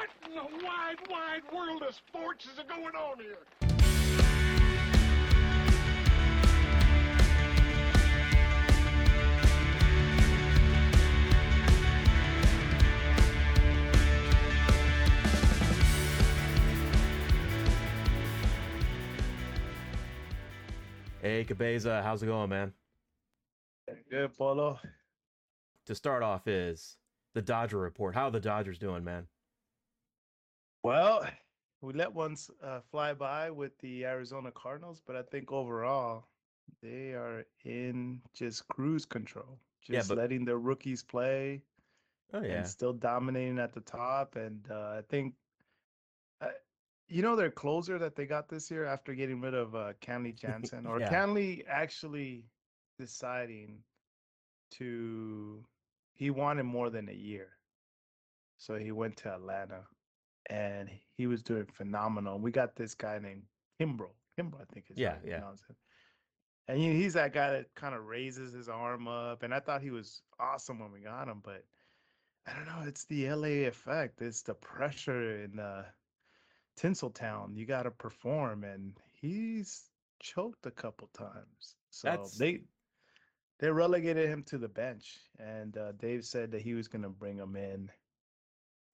What in the wide, wide world of sports is going on here? Hey, Cabeza, how's it going, man? Good, Polo. To start off is the Dodger report. How are the Dodgers doing, man? Well, we let one uh, fly by with the Arizona Cardinals, but I think overall they are in just cruise control, Yeah, just but- letting their rookies play Oh yeah. and still dominating at the top. And uh, I think, uh, you know, their closer that they got this year after getting rid of uh, Kenley Jansen, or Yeah. Kenley actually deciding to, he wanted more than a year. So he went to Atlanta and he was doing phenomenal. We got this guy named Kimbrough. Kimbrough, I think is Yeah, yeah. And he, he's that guy that kind of raises his arm up. And I thought he was awesome when we got him, but I don't know. It's the LA effect. It's the pressure in uh, Tinseltown. You got to perform, and he's choked a couple times. So That's- they they relegated him to the bench, and uh, Dave said that he was going to bring him in,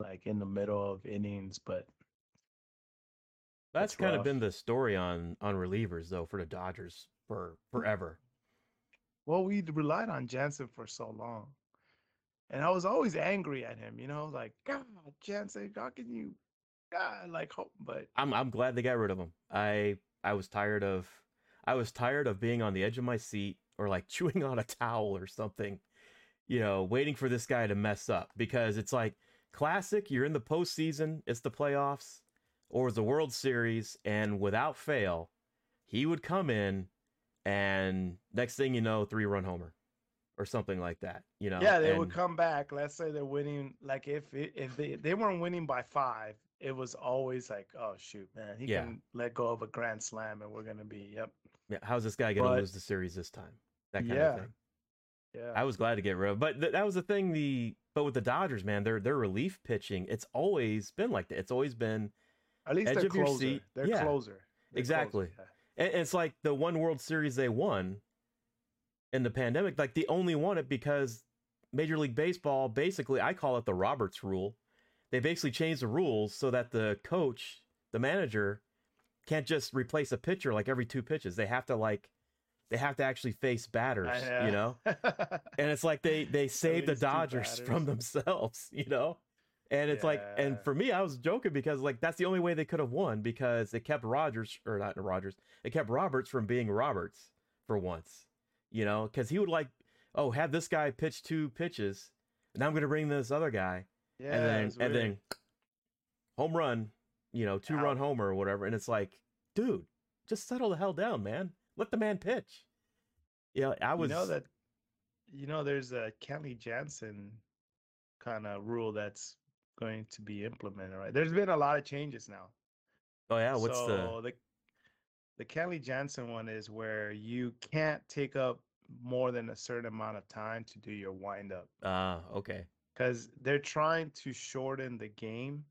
like in the middle of innings. But That's, kind of been the story on on relievers though for the Dodgers for forever. well, we relied on Jansen for so long, and I was always angry at him. You know, like God, Jansen, how can you, God, like, hope, but I'm I'm glad they got rid of him. I I was tired of I was tired of being on the edge of my seat or like chewing on a towel or something, you know, waiting for this guy to mess up because it's like classic. You're in the postseason, it's the playoffs, or it's the World Series, and without fail, he would come in, and next thing you know, three run homer, or something like that. You know, Yeah, they would come back. Let's say they're winning. Like if it, if they they weren't winning by five, it was always like, oh shoot, man, he Yeah. can let go of a grand slam, and we're gonna be yep, Yeah, how's this guy gonna But- lose the series this time? That kind Yeah. of thing. Yeah. I was glad to get rid of, but th- that was the thing. The but with the Dodgers, man, their their relief pitching, it's always been like that. It's always been, At least edge they're of your closer. seat. They're Yeah, closer. They're closer, exactly. yeah. and it's like the one World Series they won in the pandemic. Like they only won it because Major League Baseball, basically, I call it the Roberts rule. They basically changed the rules so that the coach, the manager, can't just replace a pitcher like every two pitches. They have to like, they have to actually face batters. I You know. and it's like they they saved the Dodgers from themselves, you know. And it's like, and for me, I was joking because like that's the only way they could have won because it kept Rogers or not Rogers, it kept Roberts from being Roberts for once, you know, because he would like, oh, have this guy pitch two pitches, and I'm gonna bring this other guy, yeah, and then and then home run, you know, two run Out. homer or whatever, and it's like, dude, just settle the hell down, man. Let the man pitch. Yeah, I was you know that you know there's a Kelly Jansen kind of rule that's going to be implemented, right? There's been a lot of changes now. Oh yeah, what's the so the the Kelly Jansen one is where you can't take up more than a certain amount of time to do your wind up ah okay. because they're trying to shorten the game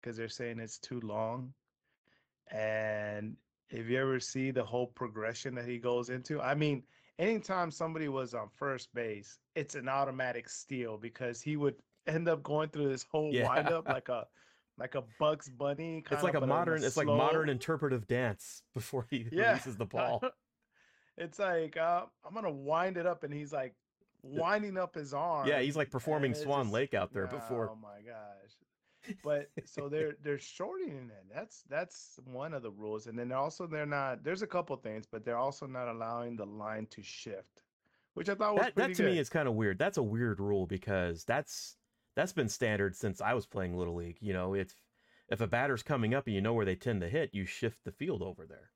because they're saying it's too long. And if you ever see the whole progression that he goes into, I mean, anytime somebody was on first base, it's an automatic steal because he would end up going through this whole Yeah. wind up like a like a Bugs Bunny. It's like a modern it's like modern interpretive dance before he Yeah. releases the ball. it's like uh, I'm gonna wind it up, and he's like winding up his arm. Yeah, he's like performing Swan just- Lake out there before. Oh my gosh! But so they're they're shortening it. That's that's one of the rules, and then they're also they're not. There's a couple things, but they're also not allowing the line to shift, which I thought was That pretty that to good. me is kind of weird. That's a weird rule because that's that's been standard since I was playing little league. You know, if if a batter's coming up and you know where they tend to hit, you shift the field over there.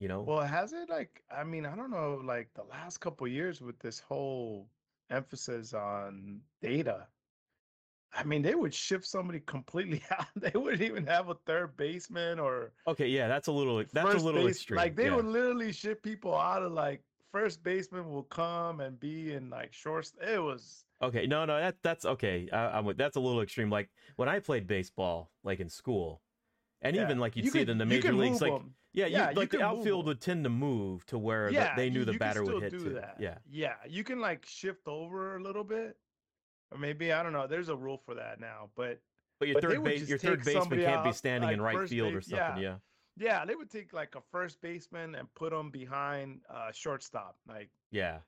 You know, Well, has it like I mean, I don't know, like the last couple years with this whole emphasis on data. I mean, they would shift somebody completely out. They wouldn't even have a third baseman or okay, yeah, that's a little that's a little base. extreme. Like they yeah. would literally ship people out of like first baseman will come and be in like shorts. It was Okay, no, no, that that's okay. I, I'm with, that's a little extreme. Like when I played baseball, like in school, and yeah. even like you'd You see could- it in the major leagues, like like 'em. yeah, Yeah, you, like the outfield would tend to move to where the- they knew you- the batter would hit do to. that. Yeah, yeah, you can like shift over a little bit, or maybe I don't know. There's a rule for that now, but but your But third base, your third baseman can't be standing in right field or something. yeah. Yeah, yeah, they would take like a first baseman and put him behind uh shortstop, like yeah,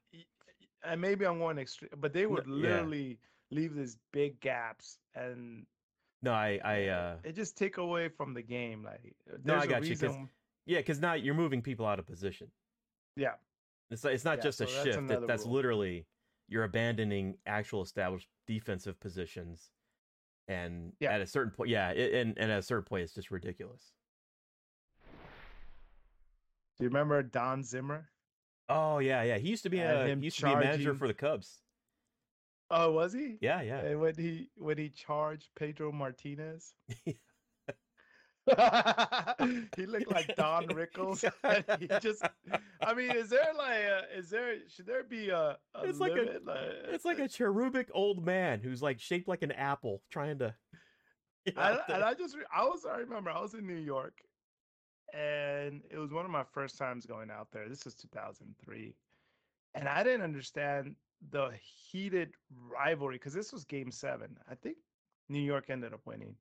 and maybe I'm going extreme, but they would yeah. literally leave these big gaps, and no, I, I, uh, it just take away from the game. Like, No, I a got you, 'cause reason. yeah, because now you're moving people out of position. Yeah, It's it's not Yeah, just a so that's shift. It, that's literally you're abandoning actual established defensive positions, and Yeah. at a certain point, yeah, it, and and at a certain point, it's just ridiculous. do you remember Don Zimmer? Oh yeah, yeah. He used to be a he used to be a manager for the Cubs. Oh, was he? Yeah, yeah. And when he when he charged Pedro Martinez, he looked like Don Rickles. he just, I mean, is there like, a, is there should there be a, a It's like a- limit? It's like a cherubic old man who's like shaped like an apple, trying to. I, and. I just, I was, I remember I was in New York, and it was one of my first times going out there. This was 2003, and I didn't understand the heated rivalry because this was Game Seven. I think New York ended up winning.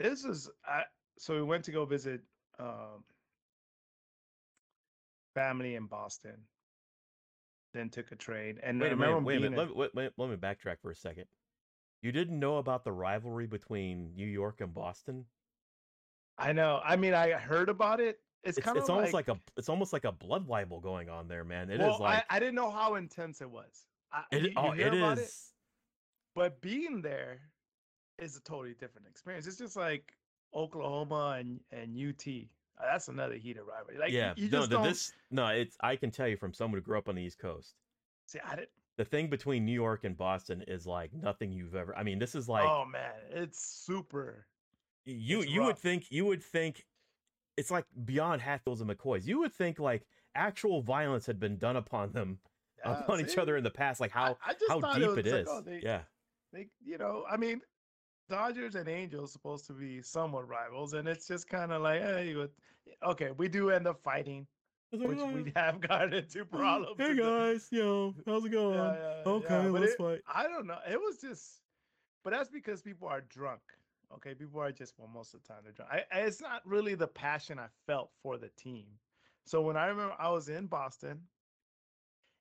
This is, I, so we went to go visit um, family in Boston. Then took a train, and Wait a minute. Wait a minute. in- Let, wait, wait, let me backtrack for a second. You didn't know about the rivalry between New York and Boston? I know. I mean, I heard about it. It's, It's, kind of it's almost like, a it's almost like a blood libel going on there, man. It is well, like I, I didn't know how intense it was. I, it, you, you oh, hear it but being there is a totally different experience. It's just like Oklahoma and and UT. Uh, That's another heated rivalry. Like, yeah, you no, just the- this no, it's I can tell you from someone who grew up on the East Coast. see. I didn't. The thing between New York and Boston is like nothing you've ever. I mean, this is like oh man, it's super. you it's you would think you would think it's like beyond Hatfields and McCoys. You would think like actual violence had been done upon them Yeah, upon each other in the past. Like how I, just how deep it like, is. oh, they, yeah, they, you know, I mean, Dodgers and Angels supposed to be somewhat rivals, and it's just kind of like, hey, what- okay, we do end up fighting, like, which "Oh, we have gotten into problems. Hey guys, yo, how's it going? Yeah, yeah, okay, yeah, let's it- fight. I don't know. It was just, but that's because people are drunk. Okay, people are just well, most of the time they're drunk. I, I- it's not really the passion I felt for the team. So when I remember I was in Boston,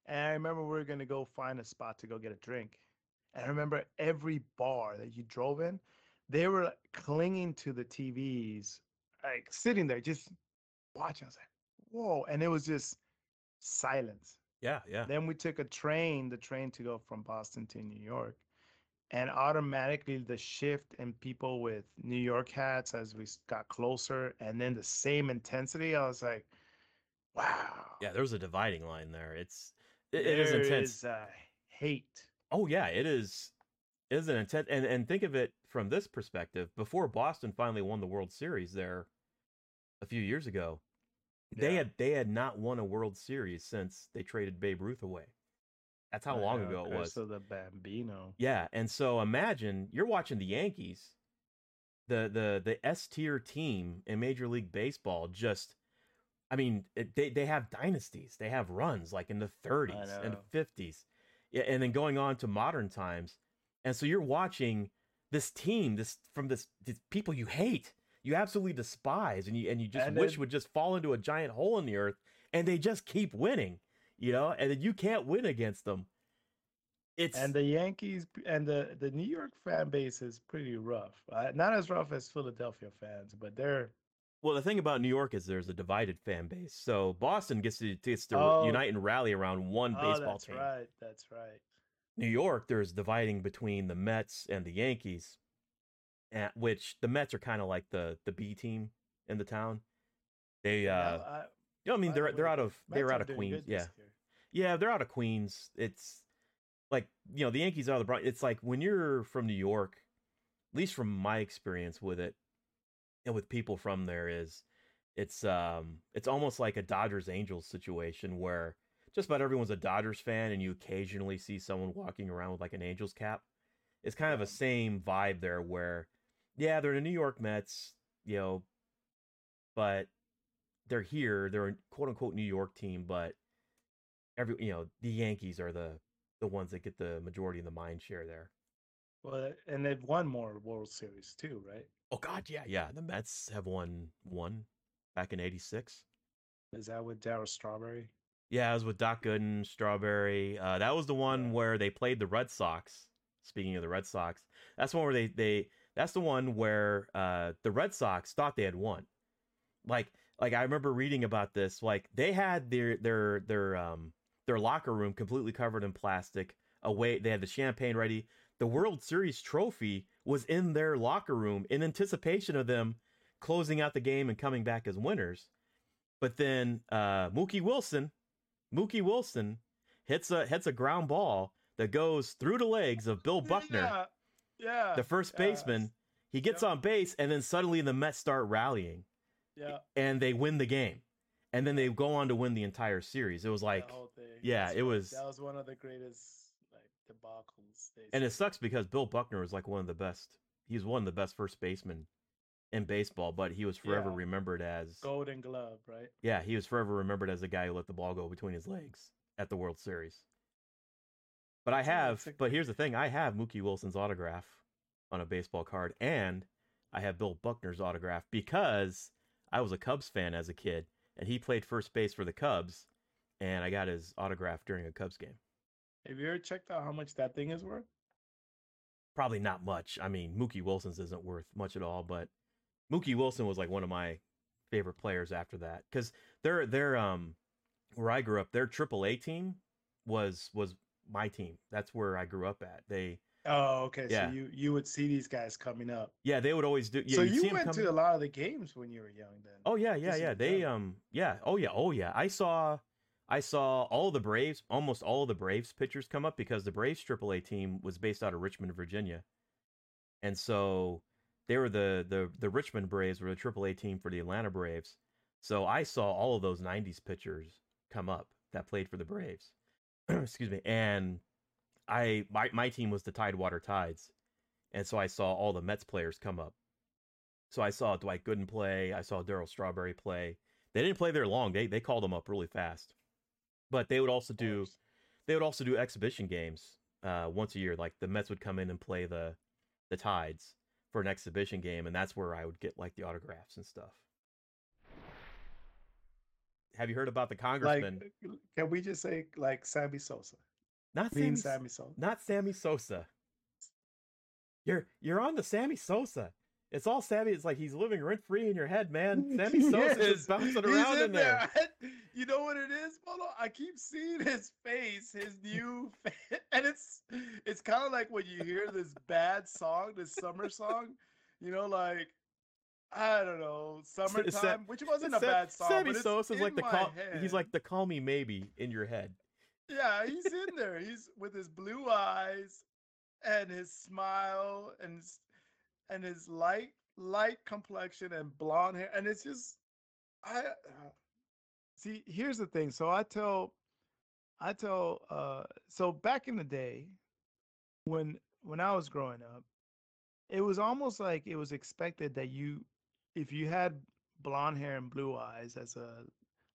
and I remember we were gonna go find a spot to go get a drink, and I remember every bar that you drove in, they were like, clinging to the TVs, like sitting there just watching. I was like, whoa, and it was just silence. Yeah, yeah. Then we took a train, the train to go from Boston to New York. And automatically the shift in people with New York hats as we got closer, and then the same intensity, I was like, wow. Yeah, there was a dividing line there. It's it, it is intense. is, uh, hate. Oh yeah, it is. It is an intense, and and think of it from this perspective. Before Boston finally won the World Series there a few years ago, they had they had not won a World Series since they traded Babe Ruth away. That's how I long know, ago it was. So the Bambino. Yeah, and so imagine you're watching the Yankees, the the the S tier team in Major League Baseball. Just, I mean, it, they they have dynasties. They have runs like in the 30s and 50s, yeah, and then going on to modern times. And so you're watching this team, this from this, these people you hate, you absolutely despise, and you and you just And wish would just fall into a giant hole in the earth, and they just keep winning, you know, and then you can't win against them. It's And the Yankees and the, the New York fan base is pretty rough. Uh, not as rough as Philadelphia fans, but they're Well, the thing about New York is there's a divided fan base. So Boston gets to gets to Oh. unite and rally around one oh, baseball that's team. That's right. That's right. New York, there's dividing between the Mets and the Yankees, at which the Mets are kind of like the the B team in the town. They, uh, Yeah, I- you know, I mean, they're the they're out of they Mets were are out of Queens, yeah, yeah, they're out of Queens. It's like you know the Yankees are the Bronx. It's like when you're from New York, at least from my experience with it, with people from there is, it's um, it's almost like a Dodgers Angels situation where just about everyone's a Dodgers fan, and you occasionally see someone walking around with like an Angels cap. It's kind of a same vibe there, where yeah, they're the New York Mets, you know, but they're here. They're a quote unquote New York team, but every you know the Yankees are the the ones that get the majority of the mind share there. Well, and they've won more World Series too, right? Oh God, yeah, yeah. The Mets have won one back in '86. Is that with Darryl Strawberry? Yeah, it was with Doc Gooden, Strawberry. Uh, that was the one Yeah. where they played the Red Sox. Speaking of the Red Sox, that's the one where they they that's the one where uh, the Red Sox thought they had won. Like like I remember reading about this. Like they had their their their um their locker room completely covered in plastic. Away, they had the champagne ready. The World Series trophy was in their locker room in anticipation of them closing out the game and coming back as winners. But then uh, Mookie Wilson, Mookie Wilson hits a hits a ground ball that goes through the legs of Bill Buckner, Yeah, yeah. the first yeah, baseman. He gets Yep. on base, and then suddenly the Mets start rallying, Yeah, and they win the game, and then they go on to win the entire series. It was like, the whole thing. yeah, That's it was- That was one of the greatest debacles. and it sucks because Bill Buckner was like one of the best. He's one of the best first basemen in baseball, but he was forever Yeah. remembered as Golden Glove, right? Yeah, he was forever remembered as the guy who let the ball go between his legs at the World Series. But I have, but here's the thing: I have Mookie Wilson's autograph on a baseball card, and I have Bill Buckner's autograph because I was a Cubs fan as a kid, and he played first base for the Cubs, and I got his autograph during a Cubs game. Have you ever checked out how much that thing is worth? Probably not much. I mean, Mookie Wilson's isn't worth much at all, but Mookie Wilson was like one of my favorite players after that because their their um where I grew up, their AAA team was was my team. That's where I grew up at. They Oh, okay. Yeah. So you you would see these guys coming up. yeah, they would always do. Yeah, so you went to a lot of the games when you were young, then. Oh yeah, yeah, yeah. They um yeah, oh yeah, oh yeah. I saw I saw all the Braves, almost all the Braves pitchers come up because the Braves AAA team was based out of Richmond, Virginia. And so they were the the the Richmond Braves were the AAA team for the Atlanta Braves. So I saw all of those 90s pitchers come up that played for the Braves. Excuse me. And I my my team was the Tidewater Tides. And so I saw all the Mets players come up. So I saw Dwight Gooden play. I saw Darryl Strawberry play. They didn't play there long. They they called them up really fast. But they would also do they would also do exhibition games uh, once a year. Like the Mets would come in and play the the Tides for an exhibition game, and that's where I would get like the autographs and stuff. Have you heard about the like, congressman? can we just say like Sammy Sosa? not Sammy, Sammy Sosa. not Sammy Sosa. You're you're on the Sammy Sosa. It's all Sammy. It's like he's living rent free in your head, man. Sammy Sosa just bouncing around in there. You know what it is, Polo? I keep seeing his face, his new face, and it's it's kind of like when you hear this bad song, this summer song, you know, like I don't know, summertime, which wasn't a bad song. Sammy Sosa's in like the call. head. He's like the call me maybe in your head. Yeah, he's in there. He's with his blue eyes and his smile and his, and his light light complexion and blonde hair and it's just I uh, see here's the thing. So I tell I tell uh so back in the day when when I was growing up it was almost like it was expected that you if you had blonde hair and blue eyes as a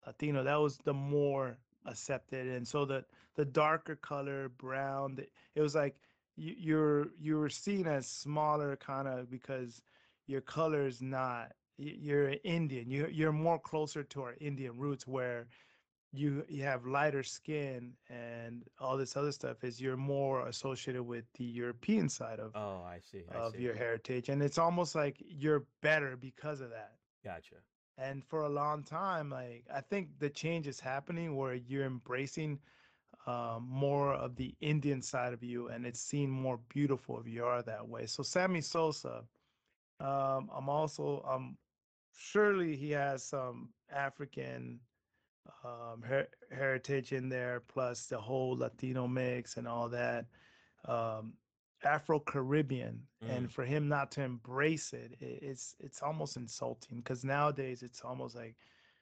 Latino that was the more accepted and so the the darker color brown it was like you, you're you're seen as smaller kind of because your color is not you're Indian you you're more closer to our Indian roots where you you have lighter skin and all this other stuff is you're more associated with the European side of Oh, I see. I of see. your heritage and it's almost like you're better because of that Gotcha. and for a long time like i think the change is happening where you're embracing um, more of the indian side of you and it's seen more beautiful if you are that way. So sammy sosa um, i'm also um, surely he has some african um, her- heritage in there plus the whole latino mix and all that um, afro-caribbean. Mm. and for him not to embrace it, i- it's it's almost insulting because nowadays it's almost like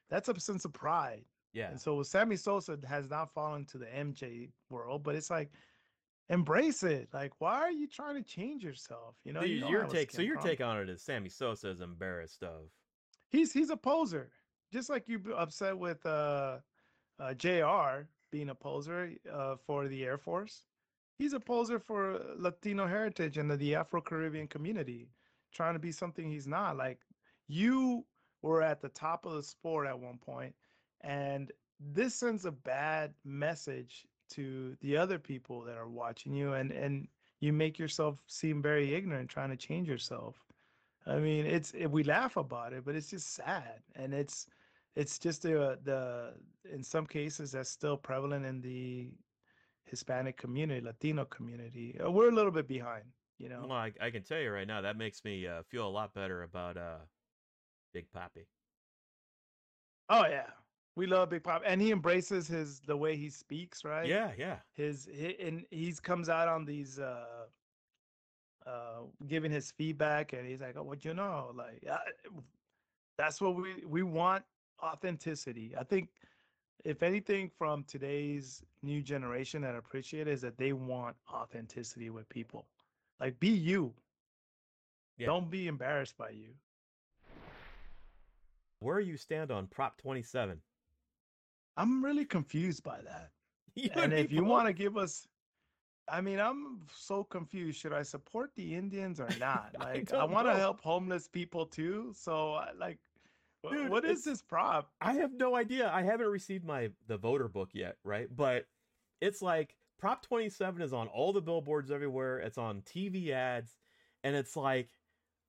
that's a sense of pride Yeah. And so Sammy Sosa has not fallen to the MJ world, but it's like embrace it. Like, why are you trying to change yourself? You know, So you know your take. So your from. take on it is Sammy Sosa is embarrassed of. He's he's a poser, just like you upset with uh, uh Jr. being a poser uh, for the Air Force. He's a poser for Latino heritage and the, the Afro Caribbean community, trying to be something he's not. Like you were at the top of the sport at one point, and this sends a bad message to the other people that are watching you, and and you make yourself seem very ignorant trying to change yourself. I mean, it's it, we laugh about it, but it's just sad, and it's it's just the the in some cases that's still prevalent in the Hispanic community, Latino community. Uh, We're a little bit behind, you know. Well, I, I can tell you right now that makes me uh, feel a lot better about uh, Big Papi. Oh yeah, we love Big Pop, and he embraces his the way he speaks, right? Yeah, yeah. his he, and he's comes out on these uh uh giving his feedback and he's like oh what you know like uh, that's what we we want authenticity i think if anything from today's new generation that I appreciate is that they want authenticity with people like be you Yeah. don't be embarrassed by you Where you stand on Prop 27? I'm really confused by that You and if you want to give us i mean i'm so confused should i support the indians or not I like i, don't want to help homeless people too so uh, like Dude, what is this prop I have no idea. I haven't received my the voter book yet, right? But it's like Prop 27 is on all the billboards everywhere. It's on TV ads, and it's like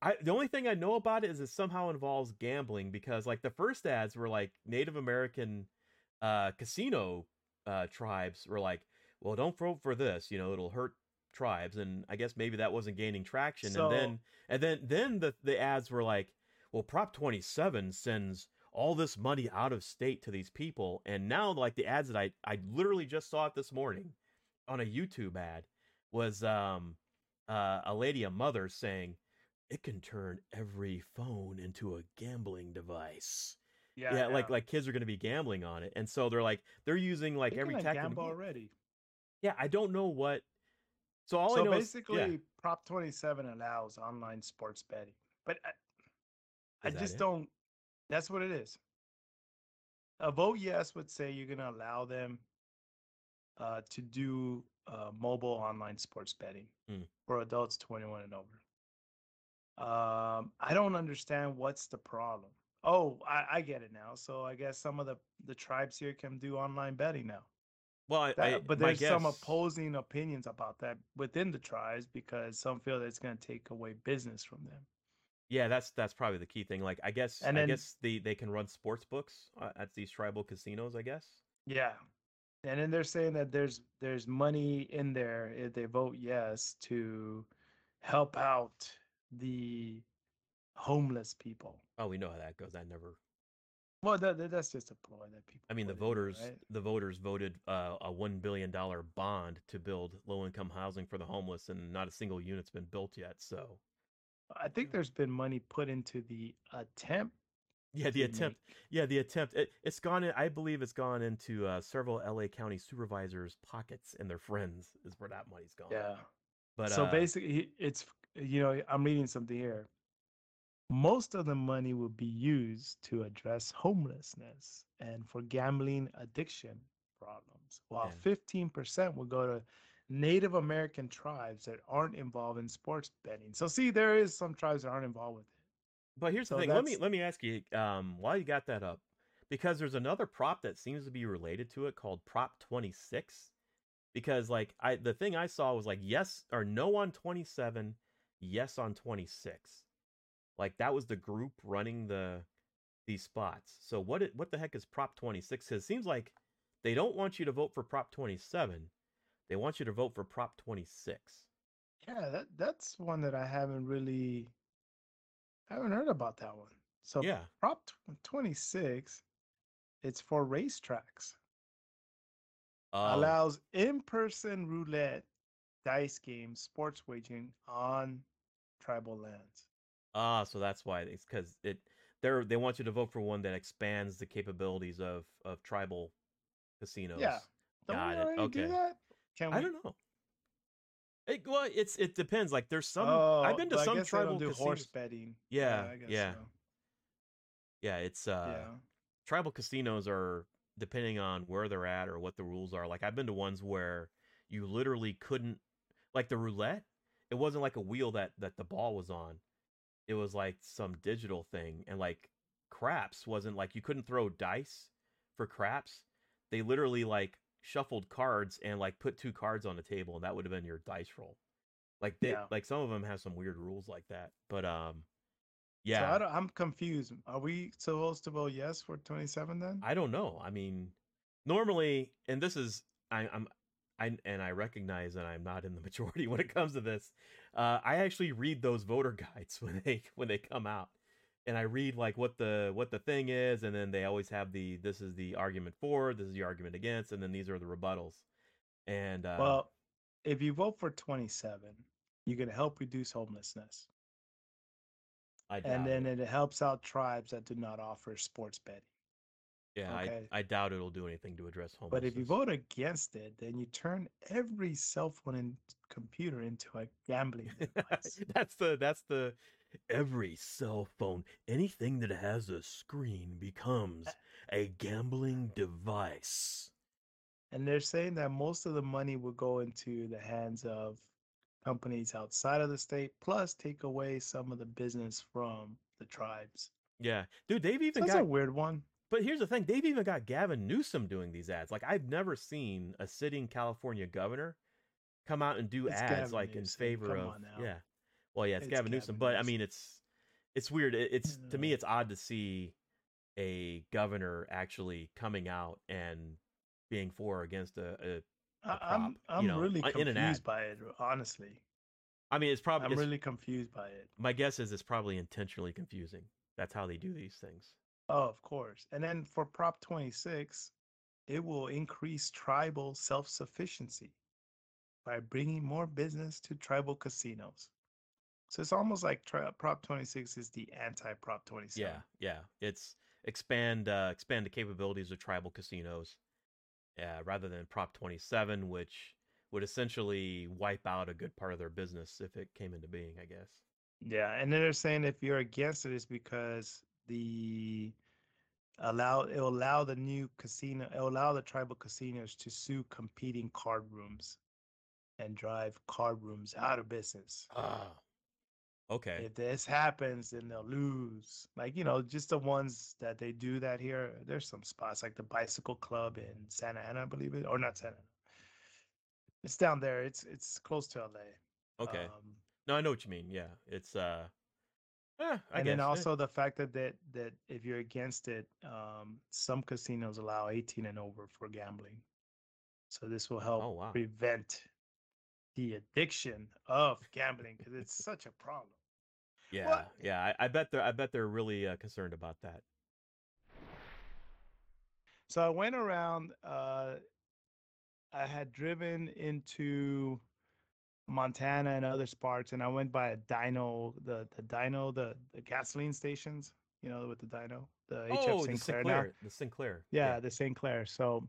I the only thing I know about it is it somehow involves gambling because like the first ads were like Native American uh casino uh tribes were like, well, don't vote for this, you know, it'll hurt tribes, and I guess maybe that wasn't gaining traction, So- and then and then then the the ads were like, well, Prop 27 sends all this money out of state to these people and now like the ads that i i literally just saw it this morning on a youtube ad was um uh, a lady a mother saying it can turn every phone into a gambling device yeah, like like kids are going to be gambling on it and so they're like they're using like every tactic gamble already yeah i don't know what so all i know basically is, yeah. prop 27 allows online sports betting but i, I just it? don't that's what it is a vote yes would say you're going to allow them uh, to do uh, mobile online sports betting Hmm. for adults 21 and over um, i don't understand what's the problem oh I, I get it now so i guess some of the the tribes here can do online betting now well I, that, I, but there's some opposing opinions about that within the tribes because some feel that it's going to take away business from them. Yeah, that's that's probably the key thing. Like, I guess And I then- guess they they can run sports books uh, at these tribal casinos. I guess. Yeah, and then they're saying that there's there's money in there if they vote yes to help out the homeless people. Oh, we know how that goes. I never. Well, that, that- that's just a ploy that people. I mean, the put in voters right? the voters voted uh, a one billion dollar bond to build low income housing for the homeless, and not a single unit's been built yet. So I think there's been money put into the attempt. yeah, the attempt. make- Yeah, the attempt. It, it's gone. In, I believe it's gone into uh, several L.A. County supervisors' pockets and their friends. Is where that money's gone. Yeah. But so uh, basically, it's you know I'm reading something here. Most of the money will be used to address homelessness and for gambling addiction problems, while Yeah. fifteen percent will go to Native American tribes that aren't involved in sports betting. So see, there is some tribes that aren't involved with it. But here's the So thing. Let me let me ask you, um, while you got that up, because there's another prop that seems to be related to it called Prop 26. Because like I the thing I saw was like yes or no on 27, yes on 26. Like that was the group running the these spots. So what it, what the heck is Prop 26? it seems like they don't want you to vote for Prop 27. They want you to vote for Prop 26. Yeah, that that's one that I haven't really, I haven't heard about that one. So Yeah. Prop twenty six, it's for racetracks. Um, allows in-person roulette dice games sports wagering on tribal lands Ah, so that's why it's because it they're they want you to vote for one that expands the capabilities of of tribal casinos. Yeah. Don't Got we it, already do that? Can we? I don't know. It, well, it's it depends. Like there's some oh, I've been to some tribal do casinos. horse betting. Yeah, I guess yeah. so. Yeah, it's uh yeah. tribal casinos are depending on where they're at or what the rules are. Like I've been to ones where you literally couldn't like the roulette, it wasn't like a wheel that that the ball was on. It was like some digital thing and like craps wasn't like you couldn't throw dice for craps. They literally like shuffled cards and like put two cards on the table and that would have been your dice roll. Like they Yeah. like some of them have some weird rules like that. But um So yeah. I don't, I'm confused. Are we supposed to vote yes for 27 then? I don't know. I mean, normally, and this is I, I'm I and I recognize that I'm not in the majority when it comes to this. Uh, I actually read those voter guides when they when they come out, and I read like what the what the thing is, and then they always have the this is the argument for, this is the argument against, and then these are the rebuttals. And uh, well, if you vote for 27, you can help reduce homelessness. And then it. it helps out tribes that do not offer sports betting. Yeah, okay. I I doubt it'll do anything to address home. But if you vote against it, then you turn every cell phone and computer into a gambling device. that's the that's the every cell phone anything that has a screen becomes a gambling device and they're saying that most of the money will go into the hands of companies outside of the state, plus take away some of the business from the tribes. yeah dude they've even that's got a weird one. But here's the thing they've even got gavin newsom doing these ads like i've never seen a sitting california governor come out and do It's ads Gavin like in favor come of yeah well yeah it's, It's gavin newsom Gavin but i mean it's it's weird It- it's to me mm-hmm. it's odd to see a governor actually coming out and being for or against a, a a I'm prop, I'm you know, really confused by it, honestly. I mean, it's probably I'm it's, really confused by it. my guess is it's probably intentionally confusing. That's how they do these things. Oh, of course. And then for Prop 26, it will increase tribal self sufficiency by bringing more business to tribal casinos. So it's almost like tri- Prop 26 is the anti Prop 27. Yeah, yeah. It's expand uh, expand the capabilities of tribal casinos, yeah, rather than Prop 27, which would essentially wipe out a good part of their business if it came into being. I guess. Yeah, and then they're saying if you're against it, it's because the allow it'll allow the new casino it'll allow the tribal casinos to sue competing card rooms and drive card rooms out of business. Ah, okay. If this happens, then they'll lose. Like you know, just the ones that they do that here. There's some spots like the Bicycle Club in Santa Ana, I believe it, or not Santa Ana. It's down there. It's it's close to LA. okay. Um, no, I know what you mean. Yeah, it's uh. Eh, I and guess. then also the fact that, that that if you're against it, um, some casinos allow 18 and over for gambling. So this will help Oh, wow. prevent the addiction of gambling because it's such a problem. yeah, yeah. I, I bet they're I bet they're really uh, concerned about that. So I went around. Uh, I had driven into Montana and other parts, and I went by a Dino, the the Dino, the the gasoline stations. You know, with the Dino, the HF oh, the Sinclair. now. The Sinclair. Yeah, the St. Clair. So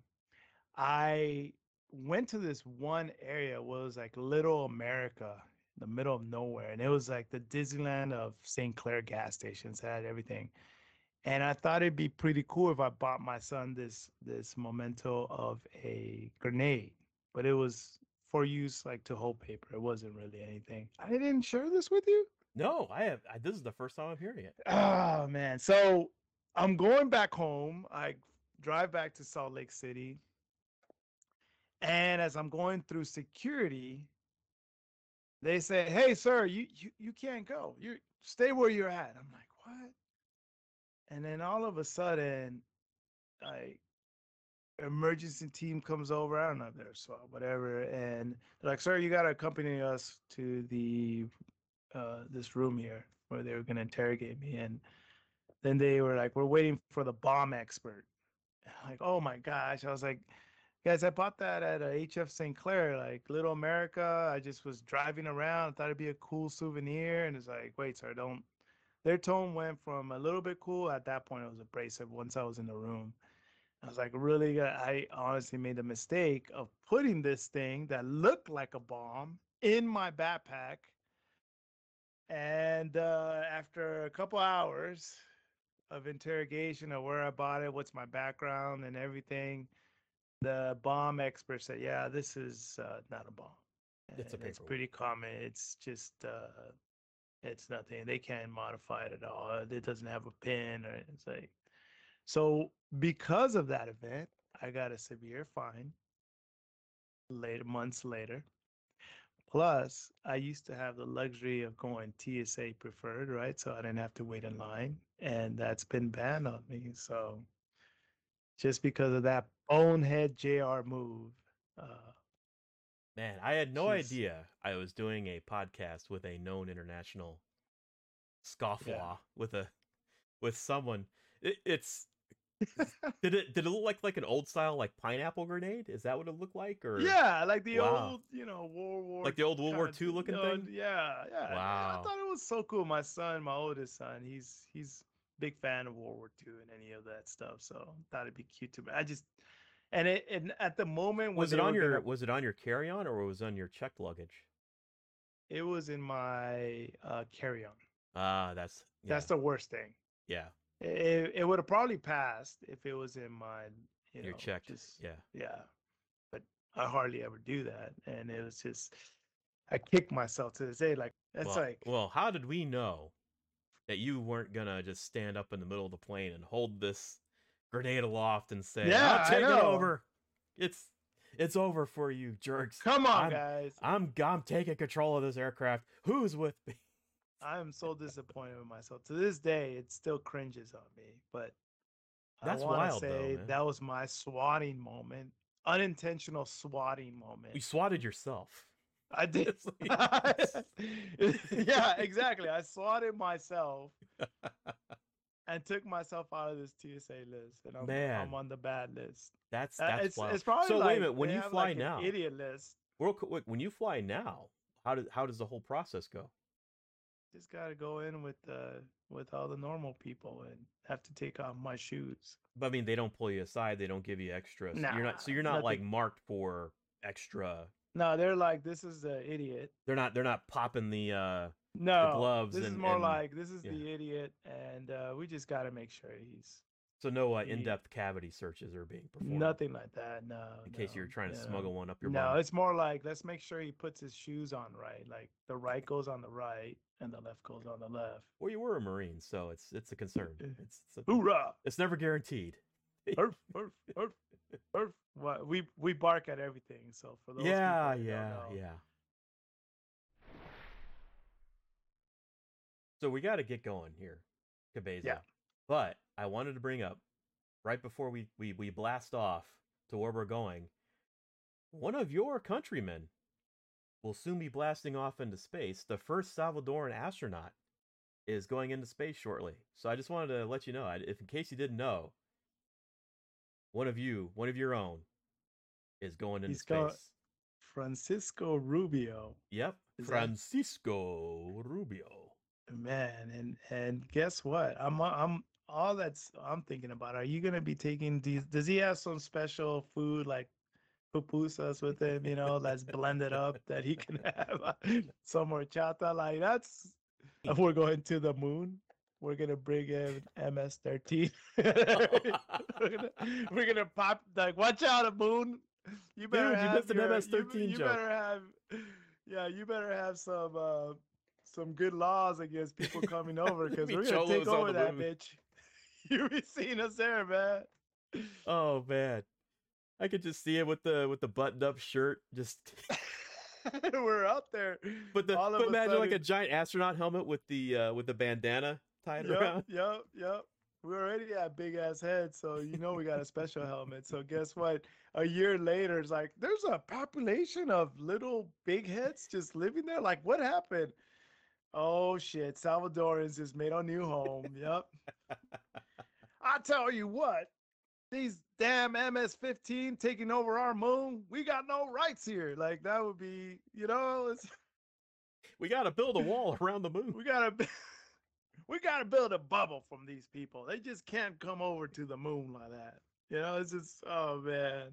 I went to this one area where it was like Little America, the middle of nowhere. And it was like the Disneyland of St. Clair gas stations, had everything. And I thought it'd be pretty cool if I bought my son this this memento of a grenade. But it was for use like to hold paper. It wasn't really anything. I didn't share this with you. No, I have. I, this is the first time I'm hearing it. Oh man. So I'm going back home. I drive back to Salt Lake City. And as I'm going through security, they say, Hey sir, you you, you can't go. You stay where you're at. I'm like, what? And then all of a sudden, like emergency team comes over. I don't know if they're SWAT, whatever. And they're like, sir, you gotta accompany us to the uh this room here where they were gonna interrogate me. And then they were like, We're waiting for the bomb expert. Like, oh my gosh. I was like, guys, I bought that at a HF St. Clair, like Little America. I just was driving around, I thought it'd be a cool souvenir. And it's like, wait, sir, don't their tone went from a little bit cool. At that point, it was abrasive. Once I was in the room, I was like, really? uh, I honestly made the mistake of putting this thing that looked like a bomb in my backpack. And uh, after a couple hours of interrogation of where I bought it, what's my background, and everything, the bomb expert said, "Yeah, this is uh, not a bomb. It's a It's pretty common. It's just uh, it's nothing. They can't modify it at all. It doesn't have a pin, or it's like." So because of that event, I got a severe fine. Later, months later. Plus, I used to have the luxury of going TSA preferred, right? So I didn't have to wait in line, and that's been banned on me. So just because of that bonehead JR move, uh, Man, I had no idea I was doing a podcast with a known international scofflaw with a with someone. It, it's did it did it look like like an old style like pineapple grenade? Is that what it looked like? Or yeah, like the Wow. old, you know, World War, Like the old World War II looking uh, thing? Yeah, yeah. I- Wow. I thought it was so cool. My son, my oldest son, he's he's big fan of World War II and any of that stuff. So thought it'd be cute to me. I just and it and at the moment was it on your gonna- was it on your carry on or was it on your checked luggage? it was in my uh, carry on. Ah, that's yeah, That's the worst thing. yeah. It, it would have probably passed if it was in my you know You're checked. just Yeah. yeah but i hardly ever do that and it was just i kick myself to this day like that's well, like well, how did we know that you weren't gonna just stand up in the middle of the plane and hold this grenade aloft and say, Yeah, "I'll take it over. It's it's over for you, jerks. come on I'm- guys I'm I'm taking control of this aircraft. Who's with me?" I'm so disappointed with myself to this day it still cringes on me but That's I wild, though, say man. that was my swatting moment unintentional swatting moment You swatted yourself. i did yeah exactly i swatted myself and took myself out of this TSA list, and I'm, Man. I'm on the bad list. That's Uh, that's it's, wild. it's probably so like wait a minute. When you fly like, now, idiot list. real quick, when you fly now, how does how does the whole process go? Just gotta go in with uh with all the normal people and have to take off my shoes. But I mean, they don't pull you aside. They don't give you extra. so you're not. So you're not like marked for extra. No, they're like, this is the idiot. They're not. They're not popping the. uh No, the gloves This is and- more and- like this is yeah. the idiot, and uh, we just gotta make sure he's So no uh, in-depth cavity searches are being performed. nothing like that. No, In case you're trying to no. smuggle one up your No, it's more like let's make sure he puts his shoes on right. Like the right goes on the right and the left goes on the left. Well, you were a marine, so it's it's a concern. It's it's, a- Hoorah! it's never guaranteed. Arf, arf, arf, arf. What we we bark at everything. So for those yeah, people that don't yeah, yeah. So we got to get going here, Cabeza. Yeah. But I wanted to bring up right before we, we we blast off to where we're going. One of your countrymen will soon be blasting off into space. The first Salvadoran astronaut is going into space shortly. So I just wanted to let you know, if in case you didn't know, one of you, one of your own, is going into He's space. Francisco Rubio, Yep, Is that- Francisco Rubio. man, and and guess what? I'm I'm all that's I'm thinking about. Are you gonna be taking these? Does he have some special food like pupusas with him? You know, that's blended up that he can have some horchata. Like that's if we're going to the moon. We're gonna bring in MS-13. we're, gonna, we're gonna pop like watch out, a moon. You better Dude, have an your- MS-13 you, you joke. better have, yeah, you better have some uh, some good laws against people coming over because we're gonna take cholos over that bitch. You be seeing us there, man. Oh man, I could just see him with the with the buttoned up shirt, just. we're out there. But the but imagine like a giant astronaut helmet with the uh with the bandana tied Yep, around. yep, yep. We already have big ass heads, so you know we got a special helmet. So guess what? A year later, it's like there's a population of little big heads just living there. Like, what happened? Oh shit! Salvadorans just made a new home. Yep. I tell you what, these damn MS-15 taking over our moon. We got no rights here. Like that would be, you know, it's We got to build a wall around the moon. we gotta. we got to build a bubble from these people. They just can't come over to the moon like that. You know, it's just oh man.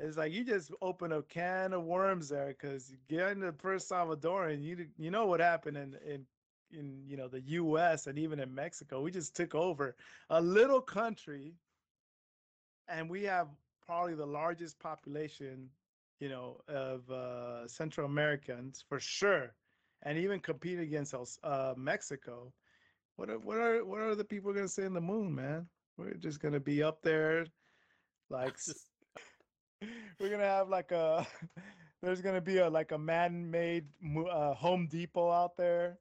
It's like you just open a can of worms there because getting the first Salvadoran, you you know what happened in in in you know the U.S. and even in Mexico. We just took over a little country, and we have probably the largest population, you know, of uh, Central Americans for sure, and even compete against uh, Mexico. What are what are what are the people going to say in the moon, man? We're just going to be up there, like Just- we're gonna have like a there's gonna be a like a man-made uh, Home Depot out there,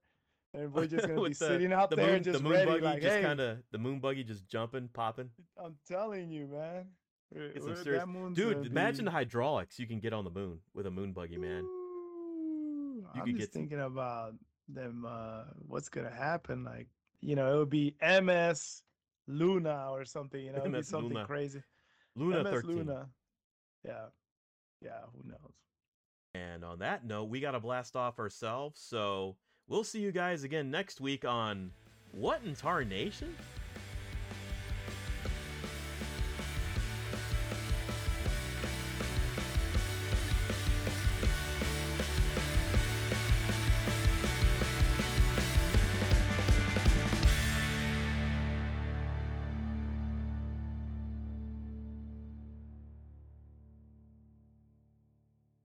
and we're just gonna be the- sitting out the there moon, just the moon ready, buggy like, just hey, kind of the moon buggy just jumping, popping. I'm telling you, man. We're- Get some serious- Dude, imagine the hydraulics you can get on the moon with a moon buggy, man. Ooh, You I'm could just get thinking about them. Uh, what's gonna happen? Like, you know, it would be MS Luna or something. You know, it'd be something Luna. crazy. Luna MS 13. Luna. Yeah, yeah. Who knows? And on that note, we got to blast off ourselves. So we'll see you guys again next week on What in Tar Nation?